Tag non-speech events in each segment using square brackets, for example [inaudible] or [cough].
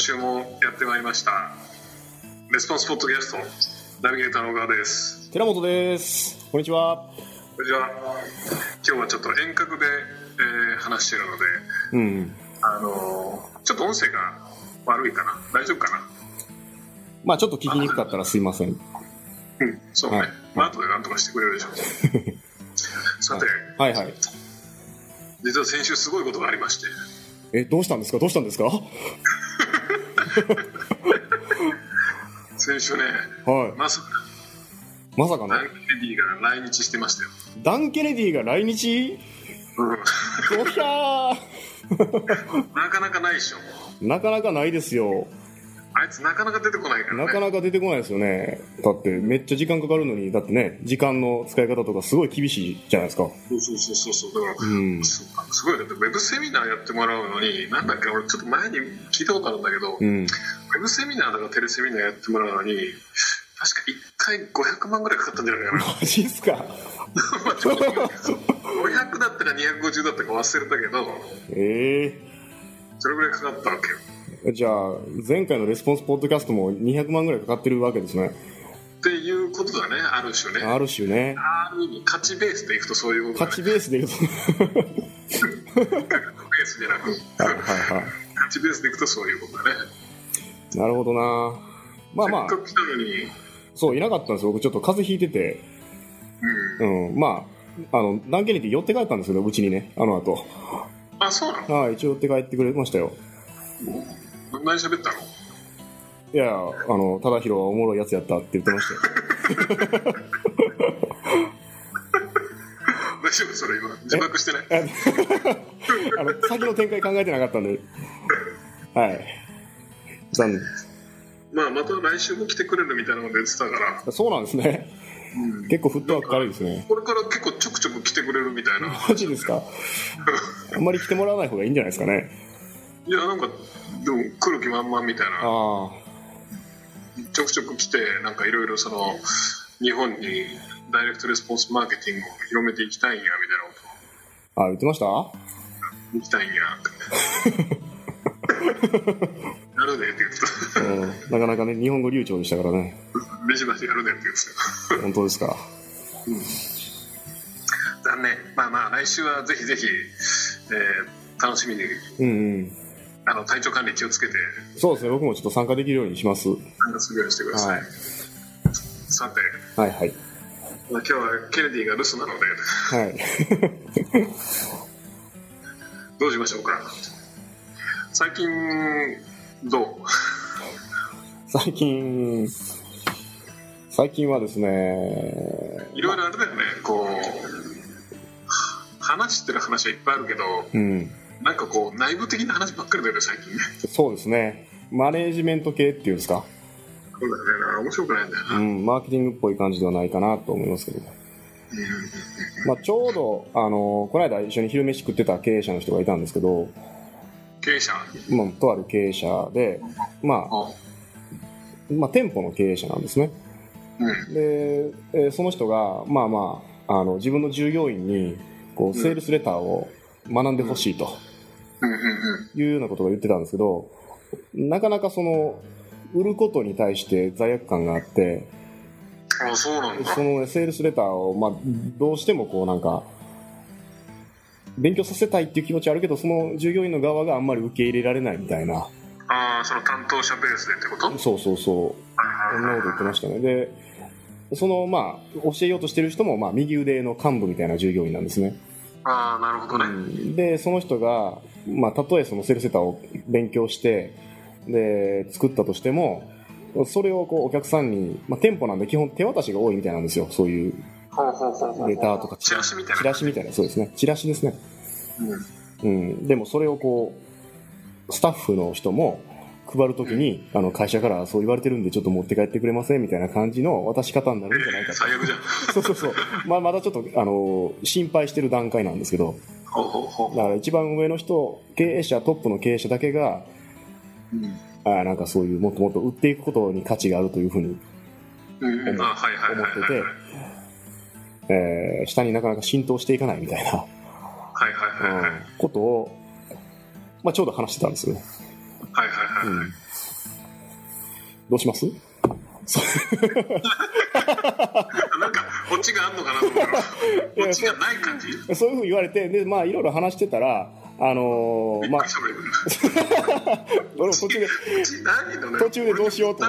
週もやってまいりました。レスポンスポッドキャストナビゲーターの小川です。寺本です。こんにちは。こんにちは。今日はちょっと遠隔で、えー話しているのでうん。あのーちょっと音声が悪いかな。大丈夫かな？まあちょっと聞きにくかったらすいません。うんそうね、はい。まあ後で何とかしてくれるでしょう。[laughs] さてはい。はい実は先週すごいことがありまして。えどうしたんですか？どうしたんですか？は先週ねい。まさか。まさかねダン・ケネディが来日してましたよ、ダン・ケネディが来日？うん、おひゃー。[laughs] なかなかないでしょ。なかなかないですよあいつなかなか出てこないからね。なかなか出てこないですよね。だってめっちゃ時間かかるのにだってね時間の使い方とかすごい厳しいじゃないですか。そうそうそうそうだから、うん。すすごいだってウェブセミナーやってもらうのになんだっけ俺ちょっと前に聞いたことあるんだけど、うん。ウェブセミナーとかテレセミナーやってもらうのに確か1回500万ぐらいかかったんじゃないかな。[laughs] マジっすか？まあちょっと500だったか250だったか忘れたけど [laughs] えそれぐらいかかったわけよ。えじゃあ前回のレスポンスポッドキャストも200万ぐらいかかってるわけですね。っていうことだねある種ね。ある種ね。ある意味価値ベースでいくとそういうことだ、ね、勝ちベースで言うと。ベースじゃなくはいはいはい。価値ベースでいくとそういうことだね。なるほどな。まあまあ。せっかく来たのに。そういなかったんですよ僕。ちょっと風邪ひいてて。うん。うん。まああのダンケネディ寄って帰ったんですけどうちにねあの後。あそうなの？はい一応寄って帰ってくれましたよ何喋ったの？いやあの忠宏はおもろいやつやったって言ってましたよ。[laughs] 大丈夫？それ今自爆してない？あの先の展開考えてなかったんで。はい。残念。まあまた来週も来てくれるみたいなこと言ってたから、そうなんですね。うん。結構フットワーク軽いですね。これから結構ちょくちょく来てくれるみたいな。マジですか？あんまり来てもらわない方がいいんじゃないですかねいやなんかでも来る気満々みたいな。あちょくちょく来てなんかいろいろその日本にダイレクトレスポンスマーケティングを広めていきたいんやみたいなこと。ああ言ってました？行きたいんや。[laughs] やるでって言ってた。うん。なかなかね日本語流暢でしたからね。レジバシやるでって言ってた。本当ですか？残念。まあまあ来週はぜひぜひ、えー楽しみに。うんうんあの体調管理気をつけて。そうですね。僕もちょっと参加できるようにします。参加するようにしてください、はい。さて、はいはい。まあ、今日はケネディが留守なので。はい。どうしましょうか。最近どう？最近最近はですねいろいろあれだよね。こう話してる話はいっぱいあるけどうんなんかこう内部的な話ばっかりだよね最近ね。そうですね。マネージメント系っていうんですか？そうだよね面白くないんだよな、ううんんマーケティングっぽい感じではないかなと思いますけど、まあ、ちょうどあのこの間一緒に昼飯食ってた経営者の人がいたんですけど、経営者？まあ、とある経営者で、まあ、あまあ店舗の経営者なんですね。うん。で、えーその人がまあまああの自分の従業員にこうセールスレターを学んでほしいと。うんいうようなことが言ってたんですけどなかなかその売ることに対して罪悪感があってあそうなんだ。そのセールスレターを、まあ、どうしてもこうなんか勉強させたいっていう気持ちはあるけどその従業員の側があんまり受け入れられないみたいな。ああその担当者ベースでってこと？そうそうそう。そんなこと言ってましたね。でそのまあ教えようとしてる人も、まあ、右腕の幹部みたいな従業員なんですね。ああなるほどね、うん。でその人が、まあ、たとえそのセールスレターを勉強してで作ったとしてもそれをこうお客さんに、まあ、店舗なんで基本手渡しが多いみたいなんですよ。そういうレターとか。チラシみたいな。チラシみたいな。そうですね。チラシですね。うん。うん。でもそれをこうスタッフの人も配るときに、あの会社からそう言われてるんでちょっと持って帰ってくれませんみたいな感じの渡し方になるんじゃないかと。最悪じゃん。そうそうそう、まあ、まだちょっとあの心配してる段階なんですけどだから一番上の人経営者トップの経営者だけがううんあなんかそういうもっともっと売っていくことに価値があるというふうに思っててえー下になかなか浸透していかないみたいな、はいはいはいはいうんことを、まあ、ちょうど話してたんですよね。はいはいはいはい。うん。どうします？[laughs] なんか、オチがあんのかなと思ったら、[laughs] いやオチがない感じ？そういうふうに言われて、で、まあ、いろいろ話してたら、あのーまあ [laughs] 途中で、[laughs] 途中でどうしようと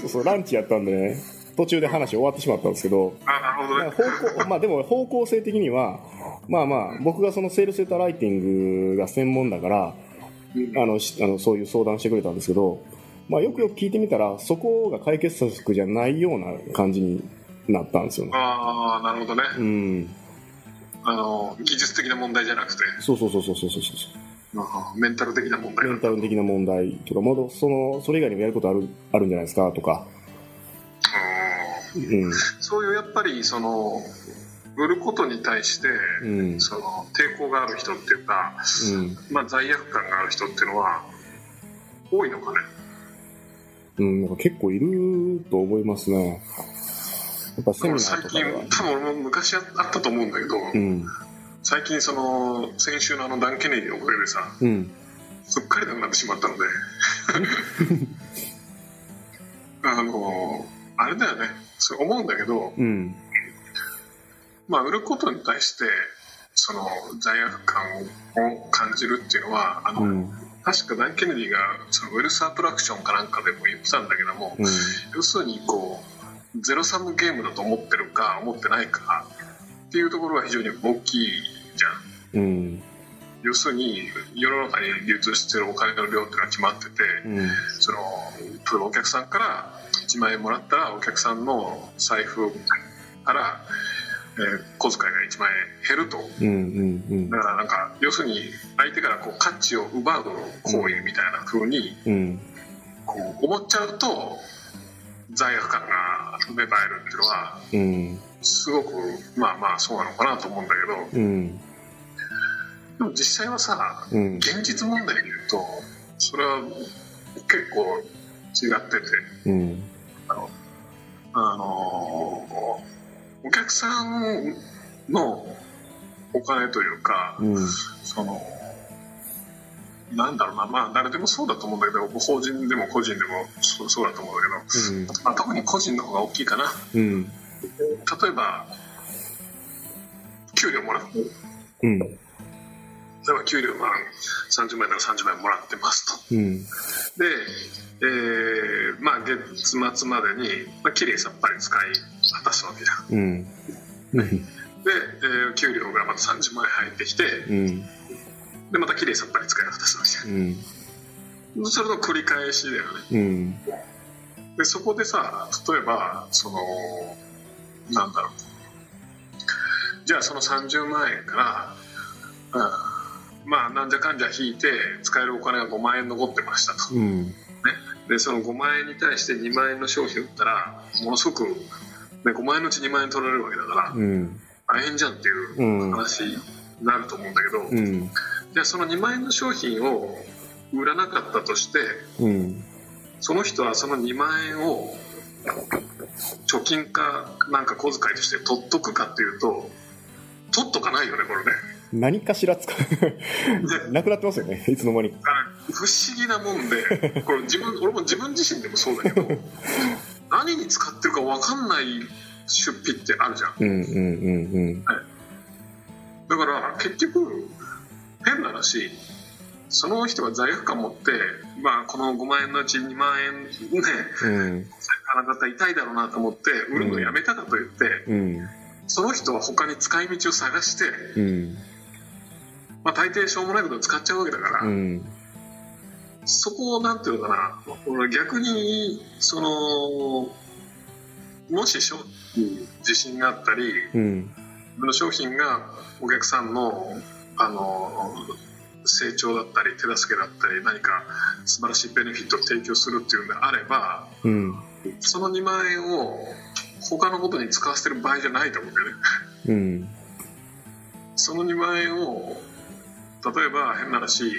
そうそう、ランチやったんでね、途中で話終わってしまったんですけど、な。あ、な。方向、まあでも方向性的には、まあまあ、僕がそのセールセーターライティングが専門だから、うんあの、しあのそういう相談してくれたんですけど、まあよくよく聞いてみたら、そこが解決策じゃないような感じになったんですよね。ああ、なるほどね。うん。あの、技術的な問題じゃなくて、そうそうそうそうそうそうメンタル的な問題う。メンタル的な問題とか、その、それ以外にもやることある、あるんじゃないですかとか。うんうん。そういうやっぱり、その、売ることに対して、うん。その抵抗がある人っていうか、うん。まあ、罪悪感がある人っていうのは多いのかねうん、なんか結構いると思いますね。やっぱセミナー最近とかでは。多分俺も昔あったと思うんだけど、うん。最近その先週のあのダン・ケネディのおかげでさうん。すっかりなくなってしまったので [laughs] あのあれだよねそう思うんだけど、うん。まあ、売ることに対してその罪悪感を感じるっていうのはあの、うん。確かダン・ケネディがそのウェルスアトラクションかなんかでも言ってたんだけども、うん。要するにこうゼロサムゲームだと思ってるか思ってないかっていうところが非常に大きいじゃんうん。要するに世の中に流通してるお金の量っていうのは決まってて、うん。その例えばお客さんから1万円もらったらお客さんの財布から、えー小遣いが1万円減るとうん。うん。だからなんか要するに相手からこう価値を奪う行為みたいな風にうん。こう思っちゃうと罪悪感が芽生えるっていうのはうん。すごくまあまあそうなのかなと思うんだけどうん。でも実際はさうん。現実問題で言うとそれは結構違っててうん。あのお客さんのお金というか。そのなんだろうなまあ誰でもそうだと思うんだけど法人でも個人でもそうそうだと思うんだけど、まあ、特に個人の方が大きいかなうん。例えば給料もらううん。例えば給料まあ30万円なら30万円もらってますとうん。で、えーまあ月末までに、まあ綺麗さっぱり使い果たすわけじゃんうん。うん。で、えー給料がまた30万円入ってきてうん。でまた綺麗さっぱり使い果たすわけじうん。それの繰り返しだよねうん。でそこでさ例えばそのなんだろうじゃあその30万円から、うん、まあなんじゃかんじゃ引いて使えるお金が5万円残ってましたとうん。でその5万円に対して2万円の商品売ったらものすごく、ね、5万円のうち2万円取られるわけだからうん。大変じゃんっていううん。話になると思うんだけど、うん。じゃあその2万円の商品を売らなかったとしてうん。その人はその2万円を貯金かなんか小遣いとして取っとくかっていうと取っとかないよねこれね何かしら使う。なくなってますよね。いつの間に。あ不思議なもんでこれ自分俺も自分自身でもそうだけど何に使ってるか分かんない出費ってあるじゃんうん。うん。うん。だから結局変な話その人が罪悪感持って、まあ、この5万円のうち2万円ねうん。あなた痛いだろうなと思って売るのやめたかと言って、うん。その人は他に使い道を探して、うん。まあ、大抵しょうもないことを使っちゃうわけだから、うん。そこをなんていうのかな逆にそのもし商品に自信があったりうん。自分の商品がお客さんのあの成長だったり手助けだったり何か素晴らしいベネフィットを提供するっていうんであればうん。その2万円を他のことに使わせてる場合じゃないと思うんだよねうん。その2万円を例えば変な話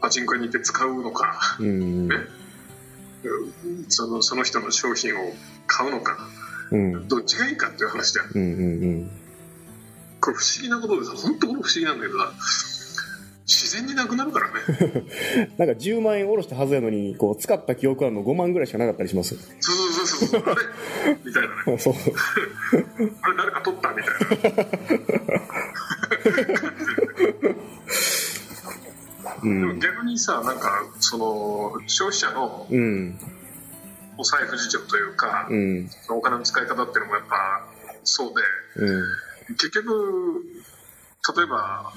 パチンコに行って使うのかうん。そのその人の商品を買うのかうん。どっちがいいかっていう話だようん。うん。これ不思議なことでさ本当これ不思議なんだけどさ自然になくなるからね。[laughs] なんか10万円下ろしたはずやのにこう使った記憶あるの5万ぐらいしかなかったりします。そうそうそうそう。あれ？みたいなね。[laughs] そう。[laughs] あれ誰か取ったみたいな。うでもん逆にさなんかその消費者のうん。お財布事情というか、うん。お金の使い方っていうのもやっぱそうでうん結局例えば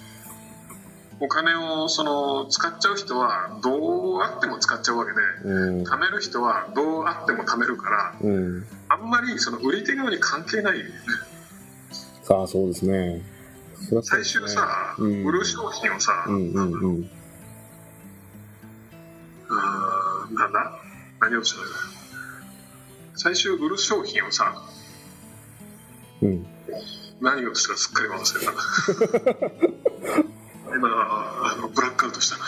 お金をその使っちゃう人はどうあっても使っちゃうわけでうん。貯める人はどうあっても貯めるからうん。あんまりその売り手側に関係ないよね。さあそうですね。最終さ、うん。売る商品をさ、うんうんうん。なんだ？何をしる？最終売る商品をさうん何をしたかすっかり忘れた。[laughs] 今あのブラックアウトしたな。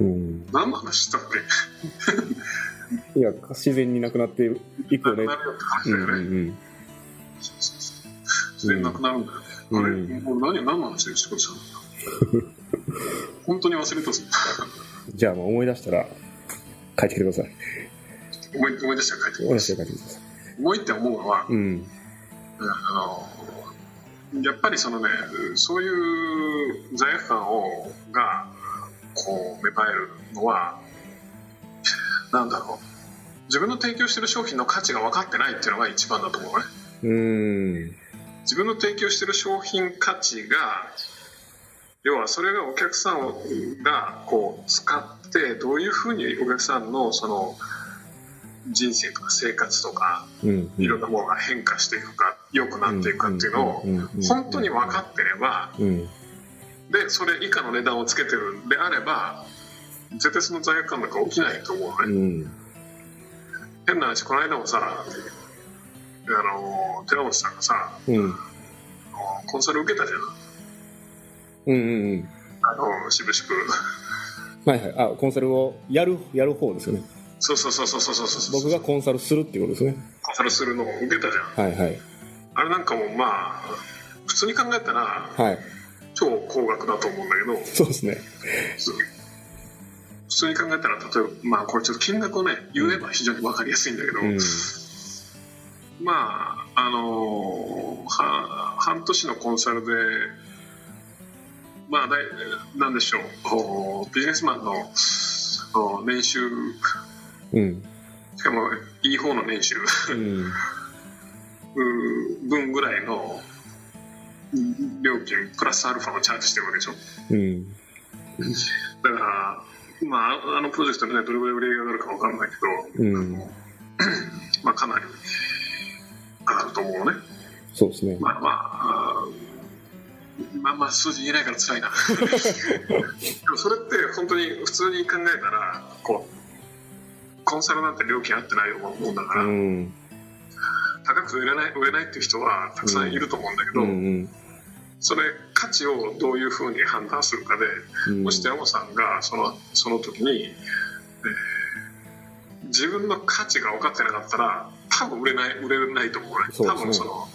うん。何の話したっけ？いや自然になくなっていくよね。なくなるよって話うんだよね、うん自然なくなるんだよね、うん。あれもう何何の話でしてくれたの [laughs] 本当に忘れたぞ。じゃあもう思い出したら書いてきてください。思い思い出したら書いて思い出して書いてください思いって思うのは、うん。あのやっぱりそのねそういう罪悪感をがこう芽生えるのはなんだろう。自分の提供してる商品の価値が分かってないっていうのが一番だと思うね。うん自分の提供してる商品価値が要はそれがお客さんがこう使ってどういうふうにお客さんのその人生とか生活とかうんいろんなものが変化していくか良くなっていくかっていうのを本当に分かってればうん。でそれ以下の値段をつけてるんであれば絶対その罪悪感なんか起きないと思ううね。ん。変な話この間もさあの寺本さんがさコンサル受けたじゃん。うんうんうん。あの渋々はいはい。あコンサルをやるやる方ですよねそうそうそうそうそうそうそう僕がコンサルするっていうことですね。コンサルするのを受けたじゃん。はいはい。あれなんかもまあ普通に考えたらはい。超高額だと思うんだけど。そうですね。普通に考えたら例えばまあこれちょっと金額をね言えば非常に分かりやすいんだけど、うん。まああのは半年のコンサルでまあだいなんでしょう。ビジネスマンの年収うん。しかもいい方の年収うん。分ぐらいの料金プラスアルファをチャージしてるわけでしょ。うん。だからまああのプロジェクトでねどれぐらい売り上げが上がるか分かんないけど、うん。まあかなり上がると思うね。そうですね。まあまあまあまあ数字言えないから辛いな。[laughs] でもそれって本当に普通に考えたらこうコンサルなんて料金合ってないもんだから、うん高く売れない売れないっていう人はたくさんいると思うんだけど、うんそれ価値をどういうふうに判断するかで、うん。もし寺本さんがそのその時に、えー自分の価値が分かってなかったら多分売れない売れないと思うね。多そうですね。分その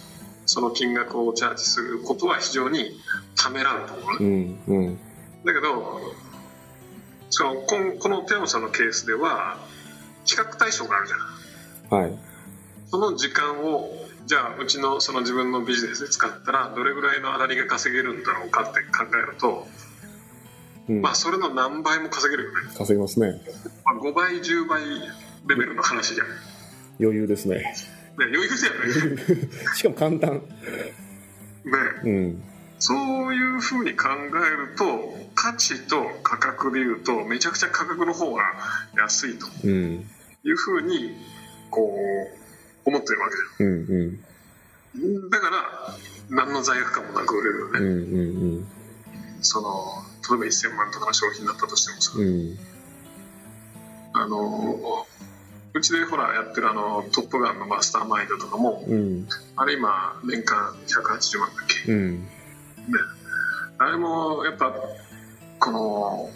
その金額をチャージすることは非常にためらうと思ううね、んうん。だけどそのこの寺本さんのケースでは比較対象があるじゃん。はい。その時間をじゃあうちのその自分のビジネスで使ったらどれぐらいの当たりが稼げるんだろうかって考えると、うん。まあそれの何倍も稼げるよね、稼ぎますね。まあ、5倍10倍レベルの話じゃん、ね、余裕ですね。余裕だよねしかも簡単。ね。うん。そういうふうに考えると価値と価格でいうとめちゃくちゃ価格の方が安いと。うんいうふうにこう思ってるわけ。うんうん。じゃんだから何の罪悪感もなく売れるよね、うんうんその例えば1000万とかの商品だったとしてもさ、うん。あのうちでほらやってるあの「トップガン」のマスターマインドとかもうん。あれ今年間180万だっけ。うん。あれもやっぱこの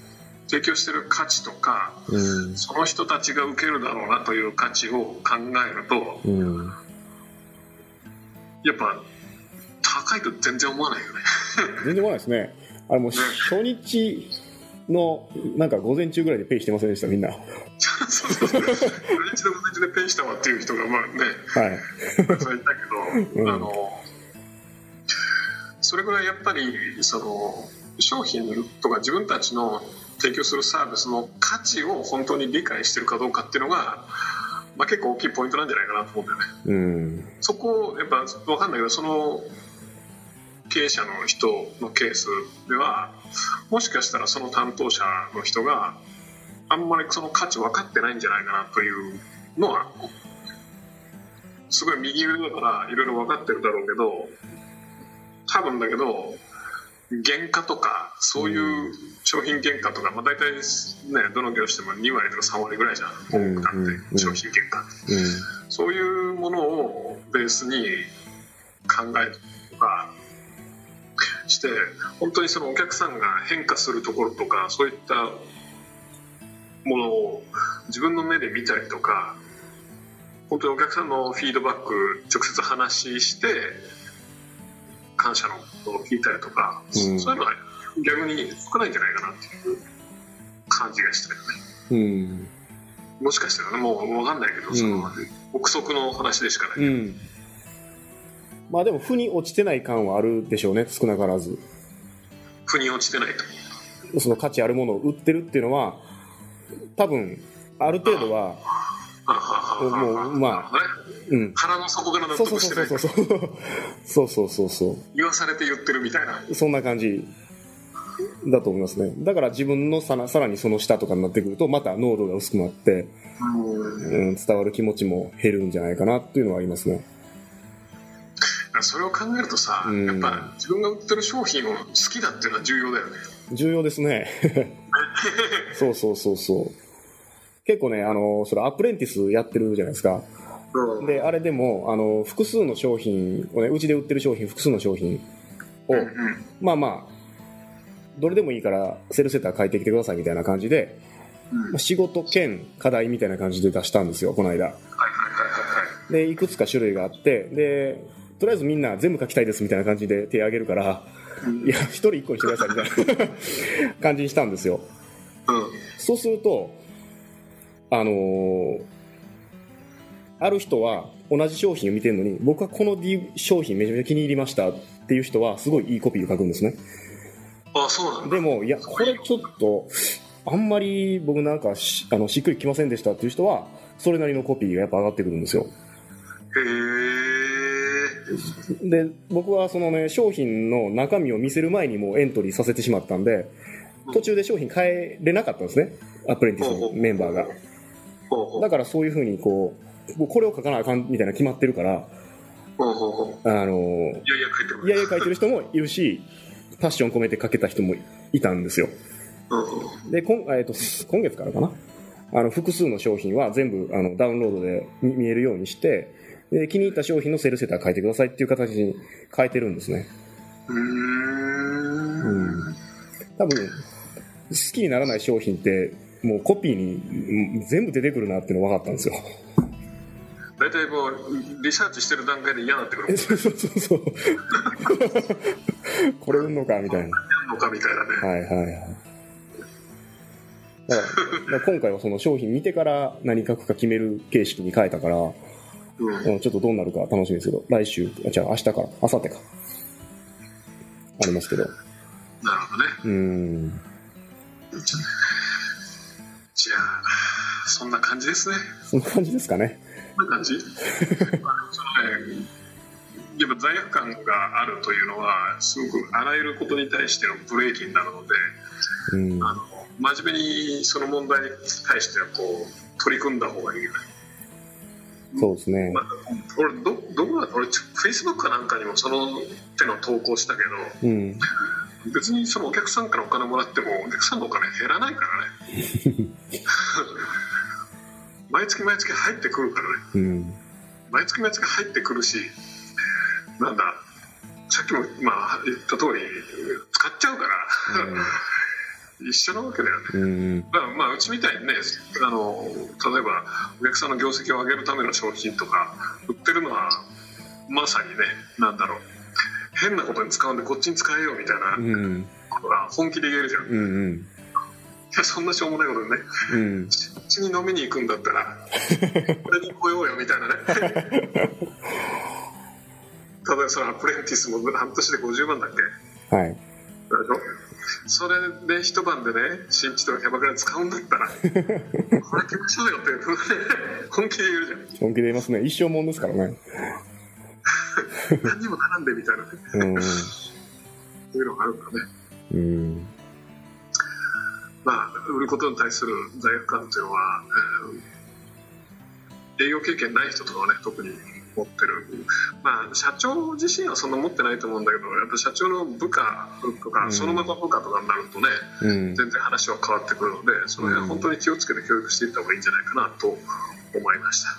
提供してる価値とかうん。その人たちが受けるだろうなという価値を考えるとうん。やっぱ高いと全然思わないよね。[laughs] 全然思わないですね。あれもう初日のなんか午前中ぐらいでペイしてませんでしたみんな。はいそうそうそう。一度午前中でペイしたわっていう人がまあねそういたけど、うん。あのそれぐらいやっぱりその商品とか自分たちの提供するサービスの価値を本当に理解してるかどうかっていうのが、まあ、結構大きいポイントなんじゃないかなと思うんだよね。うんそこをやっぱ分かんないけどその経営者の人のケースではもしかしたらその担当者の人があんまりその価値分かってないんじゃないかなというのはすごい右上だからいろいろ分かってるだろうけど多分だけど原価とかそういう商品原価とか、まあ、大体ねどの業種でも2割とか3割ぐらいじゃん。うん多くなうんって商品原価。そういうものをベースに考えるとかして本当にそのお客さんが変化するところとかそういったものを自分の目で見たりとか本当にお客さんのフィードバック直接話して感謝のことを聞いたりとか、うんそういうのは逆に少ないんじゃないかなっていう感じがしてるよね。うんもしかしたらねもう分かんないけど、その憶測の話でしかない。うんまあでも負に落ちてない感はあるでしょうね少なからず腑に落ちてないと。その価値あるものを売ってるっていうのは多分ある程度はもうまあねうん。腹の底から納そうそう得してそうないそうそうそうそうそう。そ言わされて言ってるみたいな。うそんな感じだと思いますね。だから自分のさらさらにその下とかになってくるとまた濃度が薄くなって、うん、伝わる気持ちも減るんじゃないかなっていうのはありますね。それを考えるとさ、うん。やっぱ自分が売ってる商品を好きだっていうのは重要だよね。重要ですね。[laughs] そうそうそうそう結構ねあのそれアプレンティスやってるじゃないですか。であれでもあの複数の商品をねうちで売ってる商品複数の商品を、うんうん。まあまあどれでもいいからセルセーター書いてきてくださいみたいな感じで、うん。まあ仕事兼課題みたいな感じで出したんですよこの間。でいくつか種類があってでとりあえずみんな全部書きたいですみたいな感じで手挙げるからいや一人一個にしてくださいみたいな感じにしたんですよ。はいうん。そうするとあのーある人は同じ商品を見てるのに僕はこの D 商品めちゃめちゃ気に入りましたっていう人はすごいいいコピーを書くんですね。あそうなんだ。でもいやこれちょっとあんまり僕なんかしあのしっくりきませんでしたっていう人はそれなりのコピーがやっぱ上がってくるんですよ。へえで僕はそのね商品の中身を見せる前にもうエントリーさせてしまったんで途中で商品変えれなかったんですね。アプレンティスのメンバーがだからそういうふうにこうこれを書かなあかんみたいな決まってるからあのいやいや書いてる。人もいるしパッション込めて書けた人もいたんですよ。で今,、えー、と今月からかな？あの複数の商品は全部あのダウンロードで見見えるようにしてで気に入った商品のセールセーター書いてくださいっていう形に変えてるんですね。うーん。多分好きにならない商品ってもうコピーにうん全部出てくるなっていうの分かったんですよ。大体もうリサーチしてる段階で嫌になってくるそうそうそうそう。[laughs] これ売んのかみたいな。やんのかみたいなね。はいはいはい。だから今回はその商品見てから何書くか決める形式に変えたから、うん。うん、ちょっとどうなるか楽しみですけど来週あじゃあ明日から明後日か。ありますけど。なるほどね。うーんそんな感じですね。そんな感じですかね。こんな感じ？まあそのねやっぱ罪悪感があるというのはすごくあらゆることに対してのブレーキになるのでうん。あの真面目にその問題に対してはこう取り組んだ方がいいよね、そうですね。まあ、俺どどこだ俺フェイスブックかなんかにもその手の投稿したけどうん。別にそのお客さんからお金もらってもお客さんのお金減らないからね [laughs] 毎月毎月入ってくるからね。うん。毎月毎月入ってくるしなんださっきもまあ言った通り使っちゃうから、一緒なわけだよね。うん。だからまあうちみたいにねあの例えばお客さんの業績を上げるための商品とか売ってるのはまさにねなんだろう変なことに使うんでこっちに使えよみたいなことが本気で言えるじゃん、うんうん、[laughs] そんなしょうもないことでね、うん、こっちに飲みに行くんだったらこれに来ようよみたいなね。[laughs] ただそのアプレンティスも半年で50万だっけ？はい。それで一晩でね新地とかキャバクラ使うんだったらこれ来ましょうよって本気で言えるじゃん。本気で言いますね。一生もんですからね。[laughs] 何にも並んでみたいなね、うん、そういうのがあるからね。うんまあ売ることに対する罪悪感というのは、えー、営業経験ない人とかはね特に持ってる。まあ社長自身はそんな持ってないと思うんだけどやっぱ社長の部下とか、そのまま部下とかになるとね、うん、全然話は変わってくるのでその辺は本当に気をつけて教育していった方がいいんじゃないかなと思いました、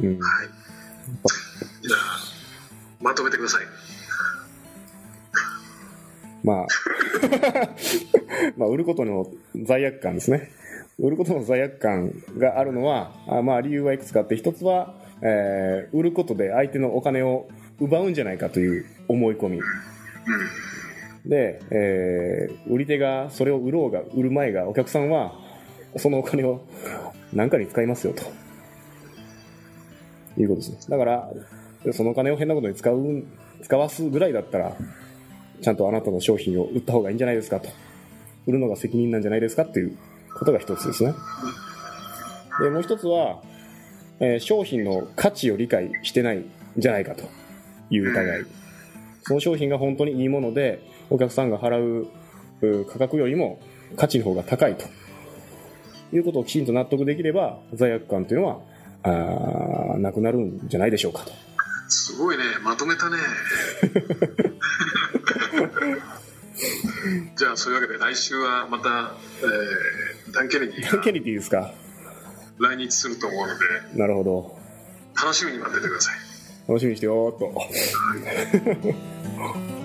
うん、はい。じゃあまとめてくださいまあ [laughs] まあ売ることの罪悪感ですね売ることの罪悪感があるのは、あまあ理由はいくつかあって、一つは、えー、売ることで相手のお金を奪うんじゃないかという思い込み。で、えー、売り手がそれを売ろうが売る前がお客さんはそのお金を何かに使いますよということですね。だから、そのお金を変なことに使う、使わすぐらいだったら、ちゃんとあなたの商品を売った方がいいんじゃないですかと。売るのが責任なんじゃないですかっていうことが一つですね。で、もう一つは、えー、商品の価値を理解してないんじゃないかという疑い。その商品が本当にいいもので、お客さんが払う価格よりも価値の方が高いということをきちんと納得できれば、罪悪感というのは、あなくなるんじゃないでしょうかと。すごいね、まとめたね。[laughs] [laughs] じゃあそういうわけで来週はまた、えー、ダン・ケネディダン・ケネディですか？来日すると思うのでなるほど。楽しみに待っててください。楽しみにしてよーっと [laughs]